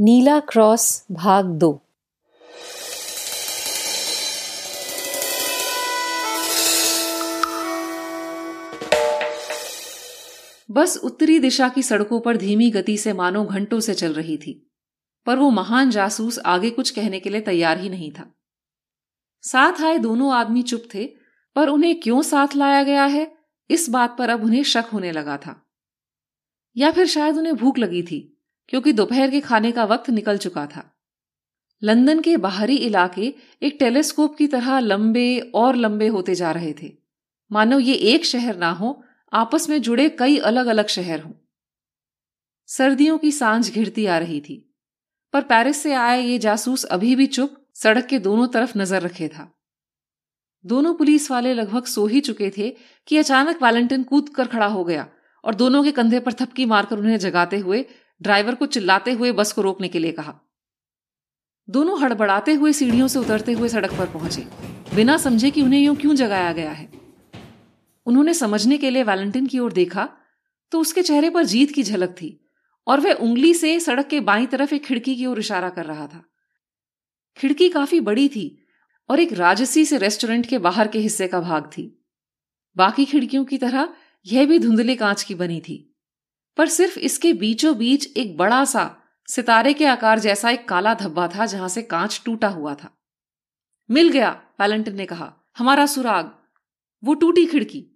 नीला cross भाग दो। बस उत्तरी दिशा की सड़कों पर धीमी गति से मानो घंटों से चल रही थी, पर वो महान जासूस आगे कुछ कहने के लिए तैयार ही नहीं था। साथ आए दोनों आदमी चुप थे, पर उन्हें क्यों साथ लाया गया है, इस बात पर अब उन्हें शक होने लगा था। या फिर शायद उन्हें भूख लगी थी क्योंकि दोपहर के खाने का वक्त निकल चुका था। लंदन के बाहरी इलाके एक टेलीस्कोप की तरह लंबे और लंबे होते जा रहे थे। मानो ये एक शहर ना हो, आपस में जुड़े कई अलग अलग शहर हों। सर्दियों की साँझ घिरती आ रही थी, पर पेरिस से आए ये जासूस अभी भी चुप, सड़क के दोनों तरफ़ नज़र रखे था। दोनों पुलिस वाले लगभग सो ही चुके थे कि अचानक वैलेंटिन कूद कर खड़ा हो गया और दोनों के कंधे पर थपकी मारकर उन्हें जगाते हुए ड्राइवर को चिल्लाते हुए बस को रोकने के लिए कहा। दोनों हड़बड़ाते हुए सीढ़ियों से उतरते हुए सड़क पर पहुँचे। बिना समझे कि उन्हें यूँ क्यों जगाया गया है। उन्होंने समझने के लिए वैलेंटिन की ओर देखा तो उसके चेहरे पर जीत की झलक थी, और वह उंगली से सड़क के बाई तरफ़ एक खिड़की की ओर इशारा कर रहा था। खिड़की काफ़ी बड़ी थी, और एक राजसी से रेस्टोरेंट के बाहर के हिस्से का भाग थी। बाकी खिड़कियों की तरह यह भी धुंधले कांच की बनी थी। पर सिर्फ़ इसके बीचों बीच एक बड़ा सा सितारे के आकार जैसा एक काला धब्बा था जहाँ से कांच टूटा हुआ था। मिल गया वैलेंटिन ने कहा। हमारा सुराग। वो टूटी खिड़की।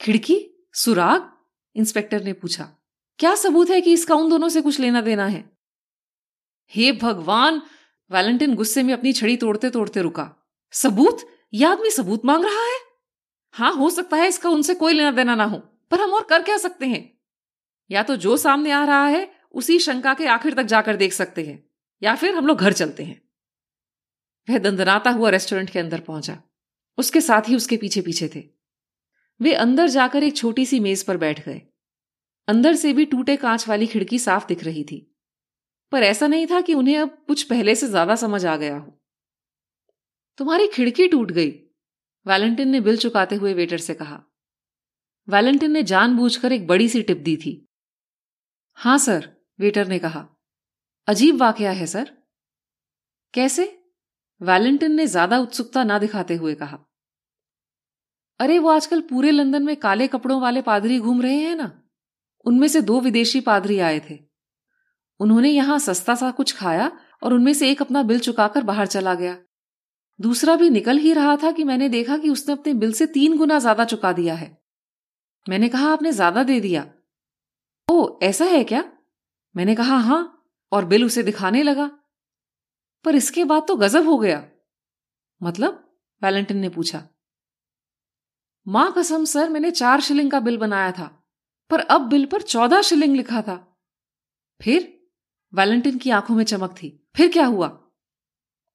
खिड़की? सुराग? इंस्पेक्टर ने पूछा। क्या सबूत है कि इसका उन दोनों से कुछ लेना देना है? हे भगवान! वैलेंटिन गुस्से में अपनी छड़ी तोड़ते तोड़ते रुका। सबूत? यह आदमी सबूत मांग रहा है? हाँ हो सकता है इसका उनसे कोई लेना देना ना हो। पर हम और कर क्या सकते हैं? या तो जो सामने आ रहा है, उसी शंका के आखिर तक जाकर देख सकते हैं, या फिर हम लोग घर चलते हैं। वह दंदनाता हुआ रेस्टोरेंट के अंदर पहुँचा। उसके साथ ही उसके पीछे पीछे थे। वे अंदर जाकर एक छोटी सी मेज पर बैठ गए। अंदर से भी टूटे कांच वाली खिड़की साफ़ दिख रही थी। पर ऐसा नहीं था कि उन्हें अब कुछ पहले से ज़्यादा समझ आ गया हो। तुम्हारी खिड़की टूट गई, वैलेंटिन ने बिल चुकाते हुए वेटर से कहा। वैलेंटिन ने जानबूझकर एक बड़ी सी टिप दी थी। हाँ, सर, वेटर ने कहा। अजीब वाकया है, सर। कैसे? वैलेंटिन ने ज़्यादा उत्सुकता ना दिखाते हुए कहा। अरे, वो आजकल पूरे लंदन में काले कपड़ों वाले पादरी घूम रहे हैं ना? उनमें से दो विदेशी पादरी आए थे। उन्होंने यहाँ सस्ता सा कुछ खाया और उनमें से एक अपना बिल चुकाकर बाहर चला गया। दूसरा भी निकल ही रहा था कि मैंने देखा कि उसने अपने बिल से तीन गुना ज़्यादा चुका दिया है। मैंने कहा, आपने ज़्यादा दे दिया। ओ, ऐसा है क्या? मैंने कहा, हाँ। और बिल उसे दिखाने लगा। पर इसके बाद तो गजब हो गया। मतलब? वैलेंटिन ने पूछा। माँ कसम, सर, मैंने चार शिलिंग का बिल बनाया था, पर अब बिल पर चौदह शिलिंग लिखा था। फिर वैलेंटिन की आँखों में चमक थी। फिर क्या हुआ?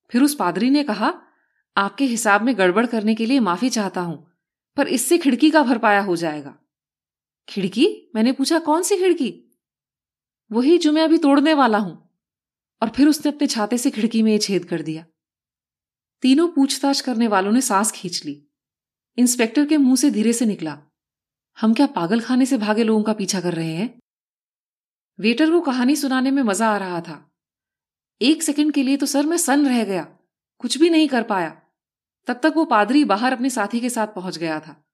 फिर उस पादरी ने कहा, आपके हिसाब में गड़बड़ करने के लिए माफ़ी चाहता हूँ। पर इससे खिड़की का भरपाया हो जाएगा। खिड़की? मैंने पूछा, कौन सी खिड़की? वही जो मैं अभी तोड़ने वाला हूँ। और फिर उसने अपने छाते से खिड़की में छेद कर दिया। तीनों पूछताछ करने वालों ने सांस खींच ली। इंस्पेक्टर के मुँह से धीरे से निकला। हम क्या पागल खाने से भागे लोगों का पीछा कर रहे हैं? वेटर को कहानी सुनाने में मज़ा आ रहा था। एक सेकंड के लिए तो सर, मैं सन रह गया। कुछ भी नहीं कर पाया। तब तक वो पादरी बाहर अपने साथी के साथ पहुँच गया था।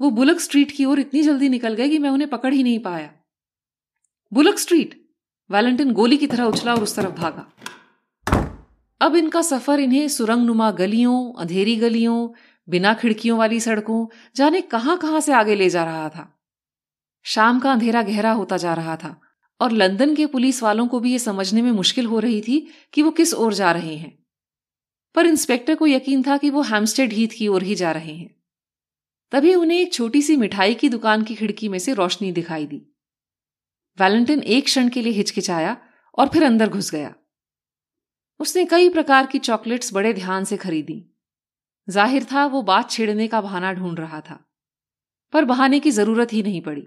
वो बुलक स्ट्रीट की ओर इतनी जल्दी निकल गए कि मैं उन्हें पकड़ ही नहीं पाया। Bullock street! वैलेंटिन गोली की तरह उछला और उस तरफ़ भागा। अब इनका सफ़र इन्हें सुरंग नुमा गलियों, अंधेरी गलियों, बिना खिड़कियों वाली सड़कों, जाने कहाँ कहाँ से आगे ले जा रहा था। शाम का अंधेरा गहरा होता जा रहा था, और लंदन के पुलिस वालों को भी यह समझने में मुश्किल हो रही थी कि वो किस ओर जा रहे हैं। पर इंस्पेक्टर को यकीन था कि वो हैमस्टेड हीथ की ओर ही जा रहे हैं। तभी उन्हें एक छोटी सी मिठाई की दुकान की खिड़की में से रोशनी दिखाई दी। वैलेंटिन एक क्षण के लिए हिचकिचाया और फिर अंदर घुस गया। उसने कई प्रकार की चॉकलेट्स बड़े ध्यान से खरीदी। ज़ाहिर था वो बात छेड़ने का बहाना ढूंढ रहा था, पर बहाने की ज़रूरत ही नहीं पड़ी।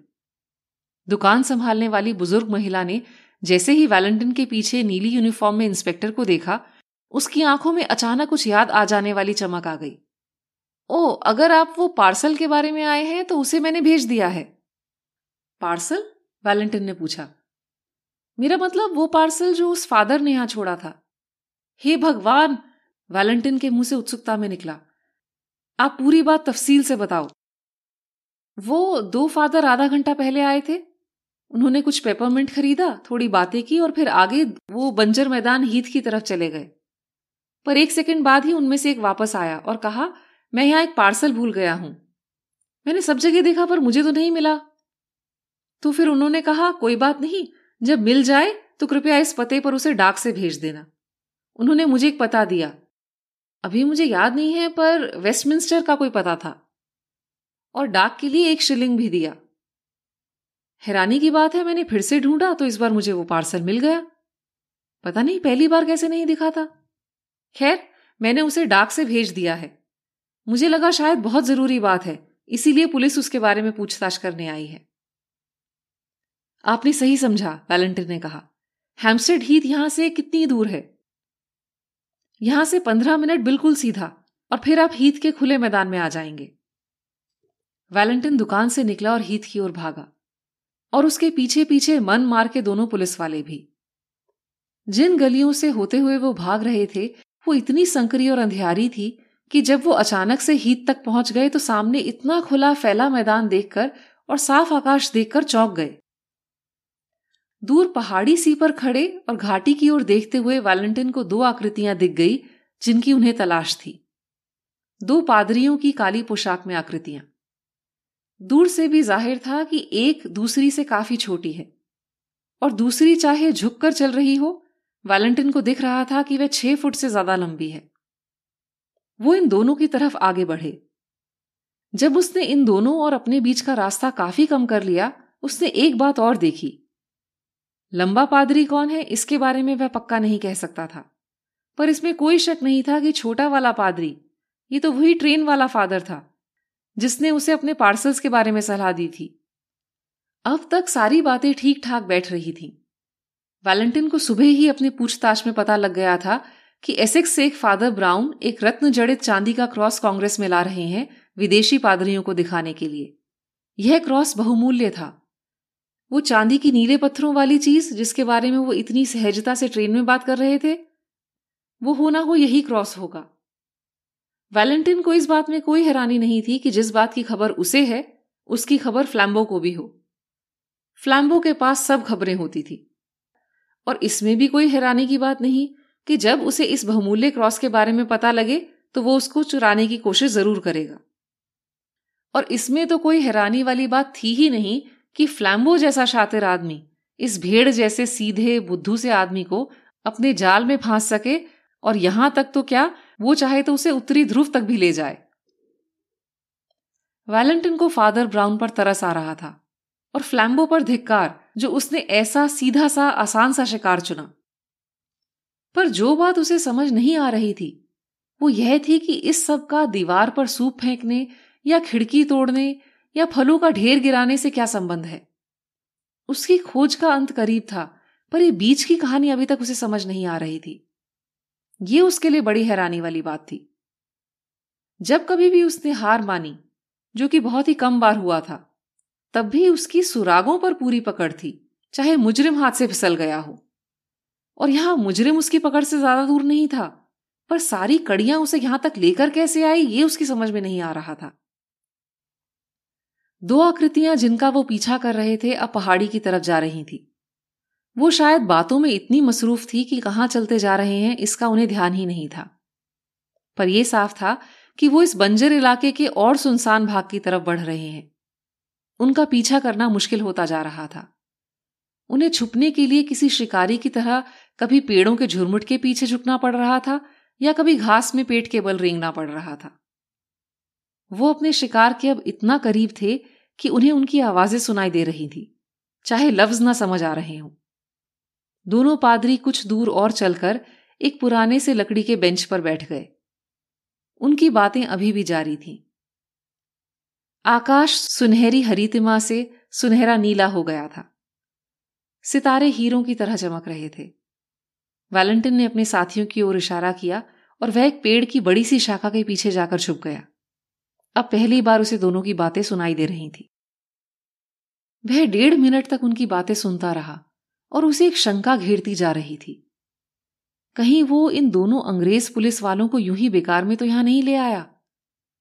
दुकान संभालने वाली बुज़ुर्ग महिला ने जैसे ही वैलेंटिन के पीछे नीली यूनिफॉर्म में इंस्पेक्टर को देखा उसकी आँखों में अचानक कुछ याद आ जाने वाली चमक आ गई। ओ अगर आप वो पार्सल के बारे में आए हैं तो उसे मैंने भेज दिया है। पार्सल? वैलेंटिन ने पूछा। मेरा मतलब वो पार्सल जो उस फादर ने यहाँ छोड़ा था। हे भगवान! वैलेंटिन के मुँह से उत्सुकता में निकला। आप पूरी बात तफसील से बताओ। वो दो फादर आधा घंटा पहले आए थे। उन्होंने कुछ पेपरमेंट खरीदा, थोड़ी बातें की और फिर आगे वो बंजर मैदान हीथ की तरफ़ चले गए। पर एक सेकंड बाद ही उनमें से एक वापस आया और कहा, मैं यहाँ एक पार्सल भूल गया हूँ। मैंने सब जगह देखा पर मुझे तो नहीं मिला। तो फिर उन्होंने कहा, कोई बात नहीं, जब मिल जाए तो कृपया इस पते पर उसे डाक से भेज देना। उन्होंने मुझे एक पता दिया। अभी मुझे याद नहीं है, पर वेस्टमिंस्टर का कोई पता था। और डाक के लिए एक शिलिंग भी दिया। हैरानी की बात है, मैंने फिर से ढूंढा तो इस बार मुझे वो पार्सल मिल गया। पता नहीं, पहली बार कैसे नहीं दिखा था। खैर, मैंने उसे डाक से भेज दिया है। मुझे लगा शायद बहुत ज़रूरी बात है, इसीलिए पुलिस उसके बारे में पूछताछ करने आई है। आपने सही समझा, वैलेंटिन ने कहा। हैमस्टेड हीथ यहाँ से कितनी दूर है? यहाँ से पंद्रह मिनट बिल्कुल सीधा, और फिर आप हीथ के खुले मैदान में आ जाएँगे। वैलेंटिन दुकान से निकला और हीथ की ओर भागा, और उसके पीछे पीछे मन मार के दोनों पुलिस वाले भी। जिन गलियों से होते हुए वो भाग रहे थे वो इतनी संकरी और अंधियारी थी कि जब वो अचानक से हीत तक पहुँच गए तो सामने इतना खुला फैला मैदान देखकर और साफ़ आकाश देखकर चौंक गए। दूर पहाड़ी सी पर खड़े और घाटी की ओर देखते हुए वैलेंटिन को दो आकृतियाँ दिख गई, जिनकी उन्हें तलाश थी। दो पादरियों की काली पोशाक में आकृतियाँ। दूर से भी ज़ाहिर था कि एक दूसरी से काफ़ी छोटी है, और दूसरी चाहे झुककर चल रही हो वैलेंटिन को दिख रहा था कि वह छह फुट से ज़्यादा लंबी है। वो इन दोनों की तरफ़ आगे बढ़े। जब उसने इन दोनों और अपने बीच का रास्ता काफ़ी कम कर लिया, उसने एक बात और देखी। लंबा पादरी कौन है, इसके बारे में वह पक्का नहीं कह सकता था। पर इसमें कोई शक नहीं था कि छोटा वाला पादरी, ये तो वही ट्रेन वाला फादर था, जिसने उसे अपने पार्सल्स के बारे में सलाह दी थी। अब तक सारी बातें ठीक ठाक बैठ रही थीं। वैलेंटिन को सुबह ही अपनी पूछताछ में पता लग गया था कि एसेक्स से एक फादर ब्राउन एक रत्न जड़ित चांदी का क्रॉस कांग्रेस में ला रहे हैं विदेशी पादरियों को दिखाने के लिए। यह क्रॉस बहुमूल्य था। वो चांदी की नीले पत्थरों वाली चीज़ जिसके बारे में वो इतनी सहजता से ट्रेन में बात कर रहे थे, वो होना हो यही क्रॉस होगा। वैलेंटिन को इस बात में कोई हैरानी नहीं थी कि जिस बात की खबर उसे है, उसकी खबर फ्लैम्बो को भी हो। फ्लैम्बो के पास सब खबरें होती थी। और इसमें भी कोई हैरानी की बात नहीं कि जब उसे इस बहुमूल्य क्रॉस के बारे में पता लगे तो वो उसको चुराने की कोशिश ज़रूर करेगा। और इसमें तो कोई हैरानी वाली बात थी ही नहीं कि फ्लैम्बो जैसा शातिर आदमी, इस भेड़ जैसे सीधे, बुद्धू से आदमी को अपने जाल में फांस सके, और यहाँ तक तो क्या वो चाहे तो उसे उत्तरी ध्रुव तक भी ले जाए। वैलेंटिन को फादर ब्राउन पर तरस आ रहा था। और फ्लैम्बो पर धिक्कार, जो उसने ऐसा सीधा सा, आसान सा शिकार चुना। पर जो बात उसे समझ नहीं आ रही थी, वो यह थी कि इस सब का दीवार पर सूप फेंकने या खिड़की तोड़ने या फलों का ढेर गिराने से क्या संबंध है? उसकी खोज का अंत करीब था, पर यह बीच की कहानी अभी तक उसे समझ नहीं आ रही थी। ये उसके लिए बड़ी हैरानी वाली बात थी। जब कभी भी उसने हार मानी, जो कि बहुत ही कम बार हुआ था तब भी उसकी सुरागों पर पूरी पकड़ थी, चाहे मुजरिम हाथ से फिसल गया हो। और यहाँ मुजरिम उसकी पकड़ से ज़्यादा दूर नहीं था, पर सारी कड़ियाँ उसे यहाँ तक लेकर कैसे आई, ये उसकी समझ में नहीं आ रहा था। दो आकृतियाँ जिनका वो पीछा कर रहे थे, अब पहाड़ी की तरफ़ जा रही थी। वो शायद बातों में इतनी मसरूफ थी कि कहाँ चलते जा रहे हैं, इसका उन्हें ध्यान ही नहीं था। पर यह साफ़ था कि वो इस बंजर इलाके के और सुनसान भाग की तरफ़ बढ़ रहे हैं। उनका पीछा करना मुश्किल होता जा रहा था। उन्हें छुपने के लिए किसी शिकारी की तरह कभी पेड़ों के झुरमुट के पीछे झुकना पड़ रहा था या कभी घास में पेट के बल रेंगना पड़ रहा था। वो अपने शिकार के अब इतना करीब थे कि उन्हें उनकी आवाज़ें सुनाई दे रही थी, चाहे लफ्ज ना समझ आ रहे हों। दोनों पादरी कुछ दूर और चलकर एक पुराने से लकड़ी के बेंच पर बैठ गए। उनकी बातें अभी भी जारी थीं। आकाश सुनहरी हरितिमा से सुनहरा नीला हो गया था। सितारे हीरों की तरह चमक रहे थे। वैलेंटिन ने अपने साथियों की ओर इशारा किया और वह एक पेड़ की बड़ी सी शाखा के पीछे जाकर छुप गया। अब पहली बार उसे दोनों की बातें सुनाई दे रही थी। वह डेढ़ मिनट तक उनकी बातें सुनता रहा और उसे एक शंका घेरती जा रही थी। कहीं वो इन दोनों अंग्रेज़ पुलिस वालों को यूँ ही बेकार में तो यहाँ नहीं ले आया?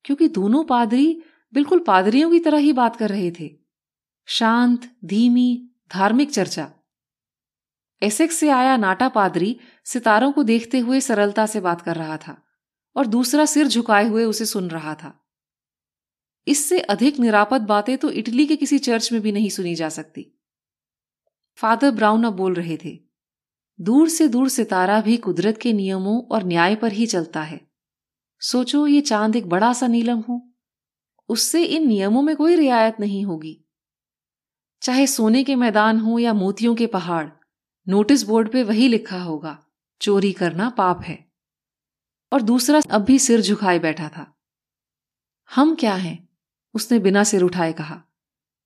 क्योंकि दोनों पादरी बिल्कुल पादरियों की तरह ही बात कर रहे थे। शांत, धीमी, धार्मिक चर्चा। एसेक्स से आया नाटा पादरी सितारों को देखते हुए सरलता से बात कर रहा था और दूसरा सिर झुकाए हुए उसे सुन रहा था। इससे अधिक निरापद बातें तो इटली के किसी चर्च में भी नहीं सुनी जा सकती। फादर ब्राउन अब बोल रहे थे, दूर से दूर सितारा भी कुदरत के नियमों और न्याय पर ही चलता है। सोचो ये चाँद एक बड़ा सा नीलम हो। उससे इन नियमों में कोई रियायत नहीं होगी। चाहे सोने के मैदान हो या मोतियों के पहाड़, नोटिस बोर्ड पे वही लिखा होगा, चोरी करना पाप है। और दूसरा अब भी सिर झुकाए बैठा था। हम क्या हैं? उसने बिना सिर उठाए कहा।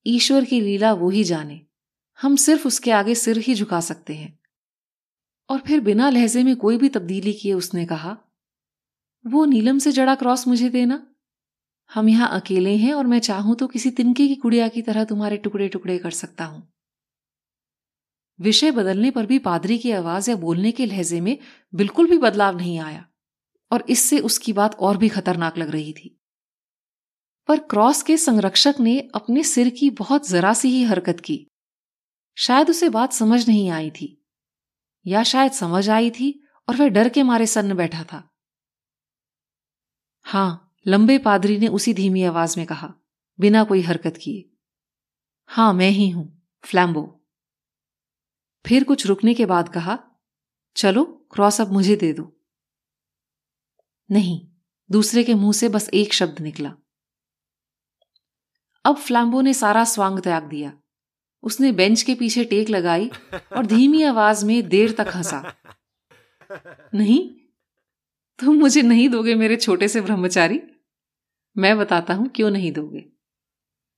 ईश्वर की लीला वो ही जाने। हम सिर्फ़ उसके आगे सिर ही झुका सकते हैं। और फिर बिना लहजे में कोई भी तब्दीली किए उसने कहा, वो नीलम से जड़ा क्रॉस मुझे देना। हम यहाँ अकेले हैं और मैं चाहूँ तो किसी तिनके की कुड़िया की तरह तुम्हारे टुकड़े टुकड़े कर सकता हूँ। विषय बदलने पर भी पादरी की आवाज़ या बोलने के लहजे में बिल्कुल भी बदलाव नहीं आया, और इससे उसकी बात और भी खतरनाक लग रही थी। पर क्रॉस के संरक्षक ने अपने सिर की बहुत जरा सी ही हरकत की। शायद उसे बात समझ नहीं आई थी, या शायद समझ आई थी और वह डर के मारे सन्न बैठा था। हाँ लंबे पादरी ने उसी धीमी आवाज़ में कहा बिना कोई हरकत किए। हाँ मैं ही हूँ फ्लैम्बो। फिर कुछ रुकने के बाद कहा चलो क्रॉस अब मुझे दे दो। नहीं दूसरे के मुँह से बस एक शब्द निकला। अब फ्लैम्बो ने सारा स्वांग त्याग दिया। उसने बेंच के पीछे टेक लगाई और धीमी आवाज़ में देर तक हंसा। नहीं तुम मुझे नहीं दोगे मेरे छोटे से ब्रह्मचारी? मैं बताता हूँ क्यों नहीं दोगे।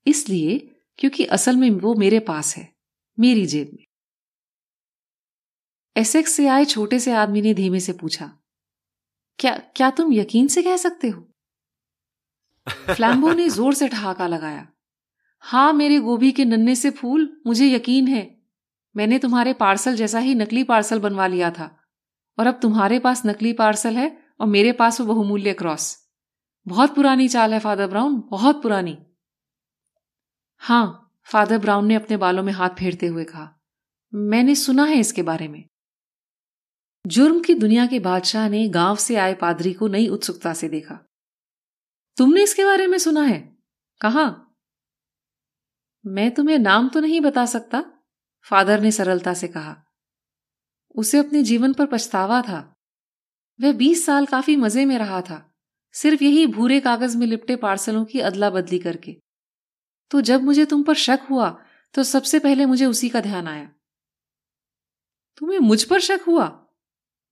इसलिए क्योंकि असल में वो मेरे पास है मेरी जेब में। एसेक्स से आए छोटे से आदमी ने धीमे से पूछा क्या क्या तुम यकीन से कह सकते हो? फ्लैम्बो ने ज़ोर से ठहाका लगाया हाँ मेरे गोभी के नन्हे से फूल मुझे यकीन है। मैंने तुम्हारे पार्सल जैसा ही नकली पार्सल बनवा लिया था और अब तुम्हारे पास नकली पार्सल है और मेरे पास वो बहुमूल्य क्रॉस। बहुत पुरानी चाल है फादर ब्राउन बहुत पुरानी। हाँ फादर ब्राउन ने अपने बालों में हाथ फेरते हुए कहा, मैंने सुना है इसके बारे में। जुर्म की दुनिया के बादशाह ने गाँव से आए पादरी को नई उत्सुकता से देखा। तुमने इसके बारे में सुना है? कहा? मैं तुम्हें नाम तो नहीं बता सकता? फादर ने सरलता से कहा, उसे अपने जीवन पर पछतावा था। वह बीस साल काफ़ी मज़े में रहा था। सिर्फ़ यही भूरे कागज़ में लिपटे पार्सलों की अदला बदली करके। तो जब मुझे तुम पर शक हुआ तो सबसे पहले मुझे उसी का ध्यान आया। तुम्हें मुझ पर शक हुआ?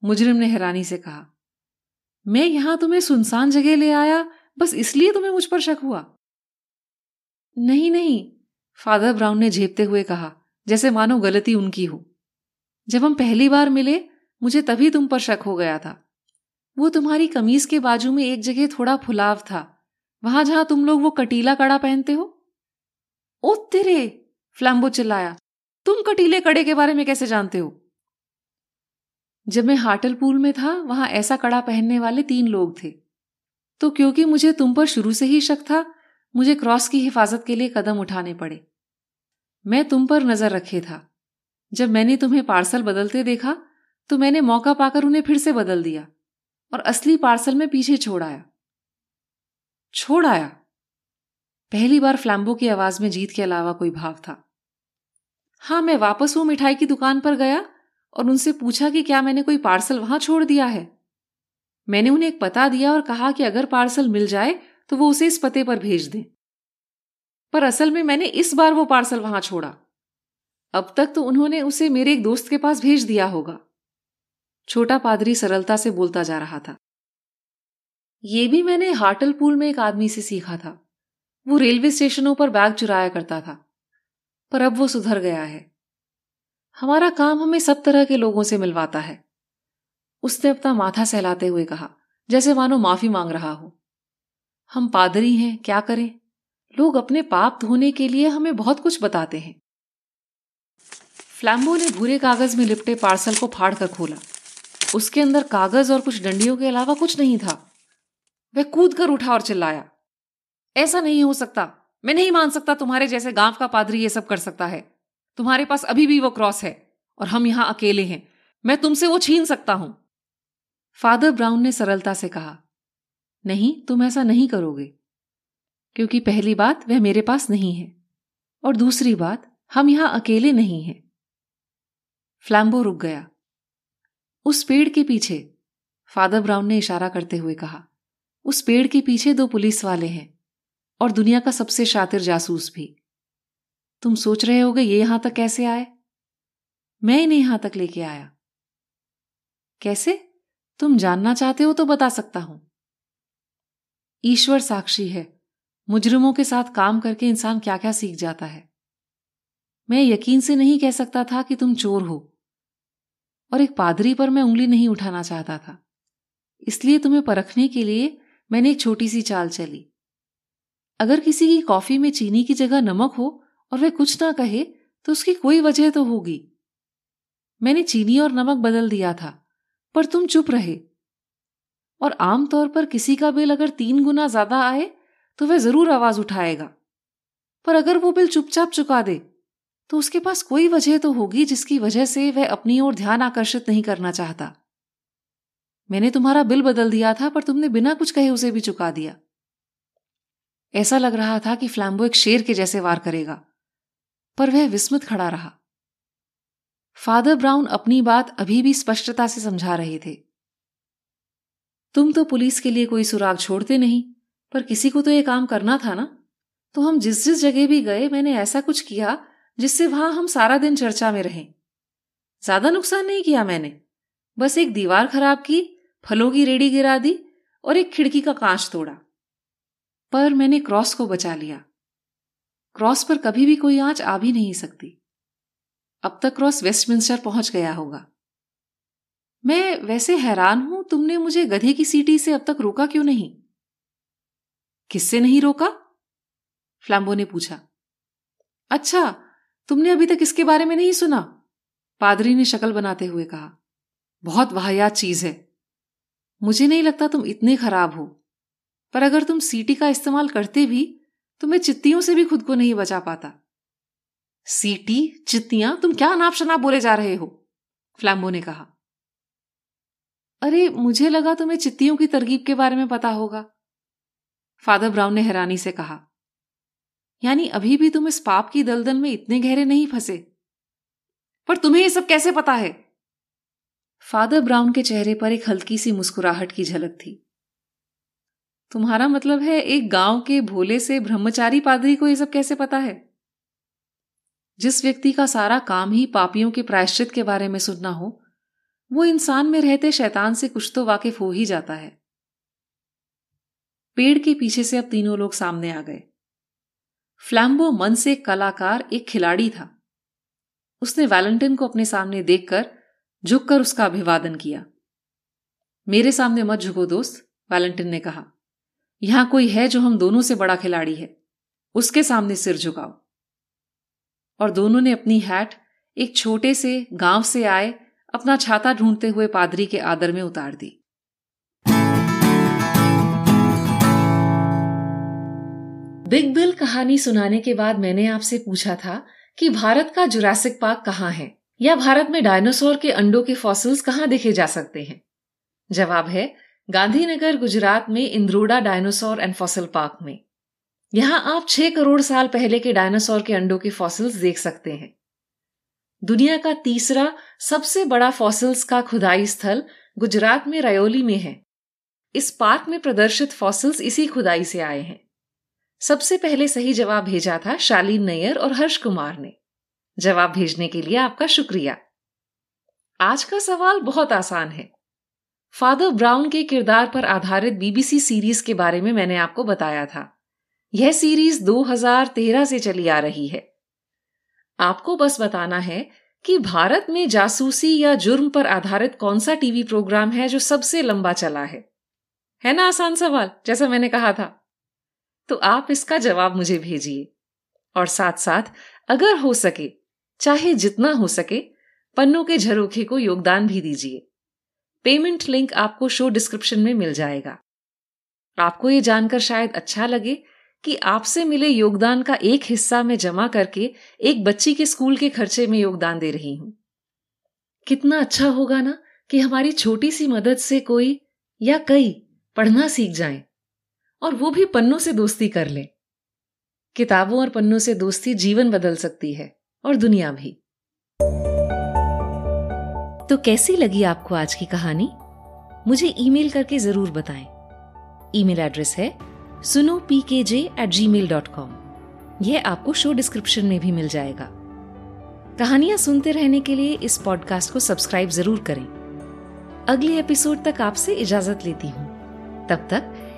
मुजरिम ने हैरानी से कहा। मैं यहाँ तुम्हें सुनसान जगह ले आया, बस इसलिए तुम्हें मुझ पर शक हुआ। नहीं नहीं, फादर ब्राउन ने झेपते हुए कहा, जैसे मानो गलती उनकी हो। जब हम पहली बार मिले, मुझे तभी तुम पर शक हो गया था। वो तुम्हारी कमीज के बाजू में एक जगह थोड़ा फुलाव था। वहाँ जहाँ तुम लोग वो कटीला कड़ा पहनते हो? ओ तेरे! फ्लैम्बो चिल्लाया। तुम कटीले कड़े के बारे में कैसे जानते हो? जब मैं हाटल पूल में था, वहाँ ऐसा कड़ा पहनने वाले तीन लोग थे। तो क्योंकि मुझे तुम पर शुरू से ही शक था, मुझे क्रॉस की हिफाजत के लिए कदम उठाने पड़े। मैं तुम पर नज़र रखे था। जब मैंने तुम्हें पार्सल बदलते देखा तो मैंने मौका पाकर उन्हें फिर से बदल दिया। और असली पार्सल में पीछे छोड़ आया। छोड़ आया। पहली बार फ्लैम्बो की आवाज़ में जीत के अलावा कोई भाव था। हाँ, मैं वापस वो मिठाई की दुकान पर गया और उनसे पूछा कि क्या मैंने कोई पार्सल वहाँ छोड़ दिया है। मैंने उन्हें एक पता दिया और कहा कि अगर पार्सल मिल जाए तो वो उसे इस पते पर भेज दें। पर असल में मैंने इस बार वो पार्सल वहाँ छोड़ा। अब तक तो उन्होंने उसे मेरे एक दोस्त के पास भेज दिया होगा। छोटा पादरी सरलता से बोलता जा रहा था। ये भी मैंने हाटल पूल में एक आदमी से सीखा था। वो रेलवे स्टेशनों पर बैग चुराया करता था, पर अब वो सुधर गया है। हमारा काम हमें सब तरह के लोगों से मिलवाता है। उसने अपना माथा सहलाते हुए कहा, जैसे मानो माफ़ी मांग रहा हो। हम पादरी हैं, क्या करें? लोग अपने पाप धोने के लिए हमें बहुत कुछ बताते हैं। फ्लैम्बो ने भूरे कागज़ में लिपटे पार्सल को फाड़ कर खोला। उसके अंदर कागज़ और कुछ डंडियों के अलावा कुछ नहीं था। वह कूद कर उठा और चिल्लाया, ऐसा नहीं हो सकता। मैं नहीं मान सकता तुम्हारे जैसे गाँव का पादरी ये सब कर सकता है। तुम्हारे पास अभी भी वो क्रॉस है और हम यहाँ अकेले हैं। मैं तुमसे वो छीन सकता हूँ। फादर ब्राउन ने सरलता से कहा, नहीं, तुम ऐसा नहीं करोगे, क्योंकि पहली बात वह मेरे पास नहीं है और दूसरी बात हम यहाँ अकेले नहीं हैं। फ्लैम्बो रुक गया। उस पेड़ के पीछे। फादर ब्राउन ने इशारा करते हुए कहा, उस पेड़ के पीछे दो पुलिस वाले हैं और दुनिया का सबसे शातिर जासूस भी। तुम सोच रहे होगे, ये यहाँ तक कैसे आए? मैं इन्हें यहाँ तक लेके आया। कैसे? तुम जानना चाहते हो तो बता सकता हूँ। ईश्वर साक्षी है, मुजरिमों के साथ काम करके इंसान क्या क्या सीख जाता है। मैं यकीन से नहीं कह सकता था कि तुम चोर हो। और एक पादरी पर मैं उंगली नहीं उठाना चाहता था। इसलिए तुम्हें परखने के लिए मैंने एक छोटी सी चाल चली। अगर किसी की कॉफ़ी में चीनी की जगह नमक हो और वह कुछ ना कहे तो उसकी कोई वजह तो होगी। मैंने चीनी और नमक बदल दिया था, पर तुम चुप रहे। और आमतौर पर किसी का बिल अगर तीन गुना ज़्यादा आए तो वह ज़रूर आवाज़ उठाएगा। पर अगर वो बिल चुपचाप चुका दे तो उसके पास कोई वजह तो होगी जिसकी वजह से वह अपनी ओर ध्यान आकर्षित नहीं करना चाहता। मैंने तुम्हारा बिल बदल दिया था, पर तुमने बिना कुछ कहे उसे भी चुका दिया। ऐसा लग रहा था कि फ्लैम्बो एक शेर के जैसे वार करेगा, पर वह विस्मित खड़ा रहा। फादर ब्राउन अपनी बात अभी भी स्पष्टता से समझा रहे थे। तुम तो पुलिस के लिए कोई सुराग छोड़ते नहीं, पर किसी को तो यह काम करना था ना? तो हम जिस जिस जगह भी गए, मैंने ऐसा कुछ किया जिससे वहाँ हम सारा दिन चर्चा में रहें। ज़्यादा नुकसान नहीं किया मैंने। बस एक दीवार खराब की, फलों की रेडी गिरा दी और एक खिड़की का कांच तोड़ा। पर मैंने क्रॉस को बचा लिया। क्रॉस पर कभी भी कोई आँच आ भी नहीं सकती। अब तक क्रॉस वेस्टमिंस्टर पहुँच गया होगा। मैं वैसे हैरान हूँ, तुमने मुझे गधे की सीटी से अब तक रोका क्यों नहीं? किससे नहीं रोका? फ्लैम्बो ने पूछा। अच्छा तुमने अभी तक इसके बारे में नहीं सुना? पादरी ने शक्ल बनाते हुए कहा, बहुत वाहियात चीज़ है। मुझे नहीं लगता तुम इतने खराब हो। पर अगर तुम सीटी का इस्तेमाल करते भी तो मैं चित्तियों से भी खुद को नहीं बचा पाता। सीटी, चित्तियाँ, तुम क्या अनाप शनाप बोले जा रहे हो? फ्लैम्बो ने कहा, अरे, मुझे लगा तुम्हें चित्तियों की तरकीब के बारे में पता होगा। फादर ब्राउन ने हैरानी से कहा यानी अभी भी तुम इस पाप की दलदल में इतने गहरे नहीं फंसे। पर तुम्हें यह सब कैसे पता है? फादर ब्राउन के चेहरे पर एक हल्की सी मुस्कुराहट की झलक थी। तुम्हारा मतलब है एक गाँव के भोले से ब्रह्मचारी पादरी को यह सब कैसे पता है? जिस व्यक्ति का सारा काम ही पापियों के प्रायश्चित के बारे में सुनना हो, वो इंसान में रहते शैतान से कुछ तो वाकिफ हो ही जाता है। पेड़ के पीछे से अब तीनों लोग सामने आ गए। फ्लैम्बो मन से कलाकार, एक खिलाड़ी था। उसने वैलेंटिन को अपने सामने देखकर झुककर उसका अभिवादन किया। मेरे सामने मत झुको दोस्त वैलेंटिन ने कहा। यहाँ कोई है जो हम दोनों से बड़ा खिलाड़ी है। उसके सामने सिर झुकाओ। और दोनों ने अपनी हैट एक छोटे से गाँव से आए, अपना छाता ढूंढते हुए पादरी के आदर में उतार दी। बिग बिल कहानी सुनाने के बाद मैंने आपसे पूछा था कि भारत का जुरासिक पार्क कहाँ है? या भारत में डायनासोर के अंडों के फॉसिल्स कहाँ देखे जा सकते हैं? जवाब है, गांधीनगर, गुजरात में Indroda dinosaur and fossil park में। यहाँ आप छह करोड़ साल पहले के डायनासोर के अंडों के फॉसिल्स देख सकते हैं। दुनिया का तीसरा सबसे बड़ा फॉसिल्स का खुदाई स्थल गुजरात में रयोली में है। इस पार्क में प्रदर्शित फॉसिल्स इसी खुदाई से आए हैं। सबसे पहले सही जवाब भेजा था शालीन नैयर और हर्ष कुमार ने। जवाब भेजने के लिए आपका शुक्रिया। आज का सवाल बहुत आसान है। फादर ब्राउन के किरदार पर आधारित बीबीसी सीरीज़ के बारे में मैंने आपको बताया था। यह सीरीज़ 2013 से चली आ रही है। आपको बस बताना है कि भारत में जासूसी या जुर्म पर आधारित कौन सा टीवी प्रोग्राम है जो सबसे लंबा चला है। है ना आसान सवाल? जैसा मैंने कहा था। तो आप इसका जवाब मुझे भेजिए। और साथ साथ अगर हो सके, चाहे जितना हो सके, पन्नों के झरोखे को योगदान भी दीजिए। पेमेंट लिंक आपको शो डिस्क्रिप्शन में मिल जाएगा। आपको ये जानकर शायद अच्छा लगे कि आपसे मिले योगदान का एक हिस्सा मैं जमा करके एक बच्ची के स्कूल के खर्चे में योगदान दे रही हूँ। कितना अच्छा होगा ना कि हमारी छोटी सी मदद से कोई या कई पढ़ना सीख जाएँ। और वो भी पन्नों से दोस्ती कर लें। किताबों और पन्नों से दोस्ती जीवन बदल सकती है, और दुनिया भी। तो कैसी लगी आपको आज की कहानी? मुझे ईमेल करके ज़रूर बताएँ। ईमेल एड्रेस है सुनो P K J at Gmail dot com यह आपको शो डिस्क्रिप्शन में भी मिल जाएगा। कहानियाँ सुनते रहने के लिए इस पॉडकास्ट को सब्सक्राइब ज़रूर करें। अगले एपिसोड तक आपसे इजाज़त लेती हूँ। तब तक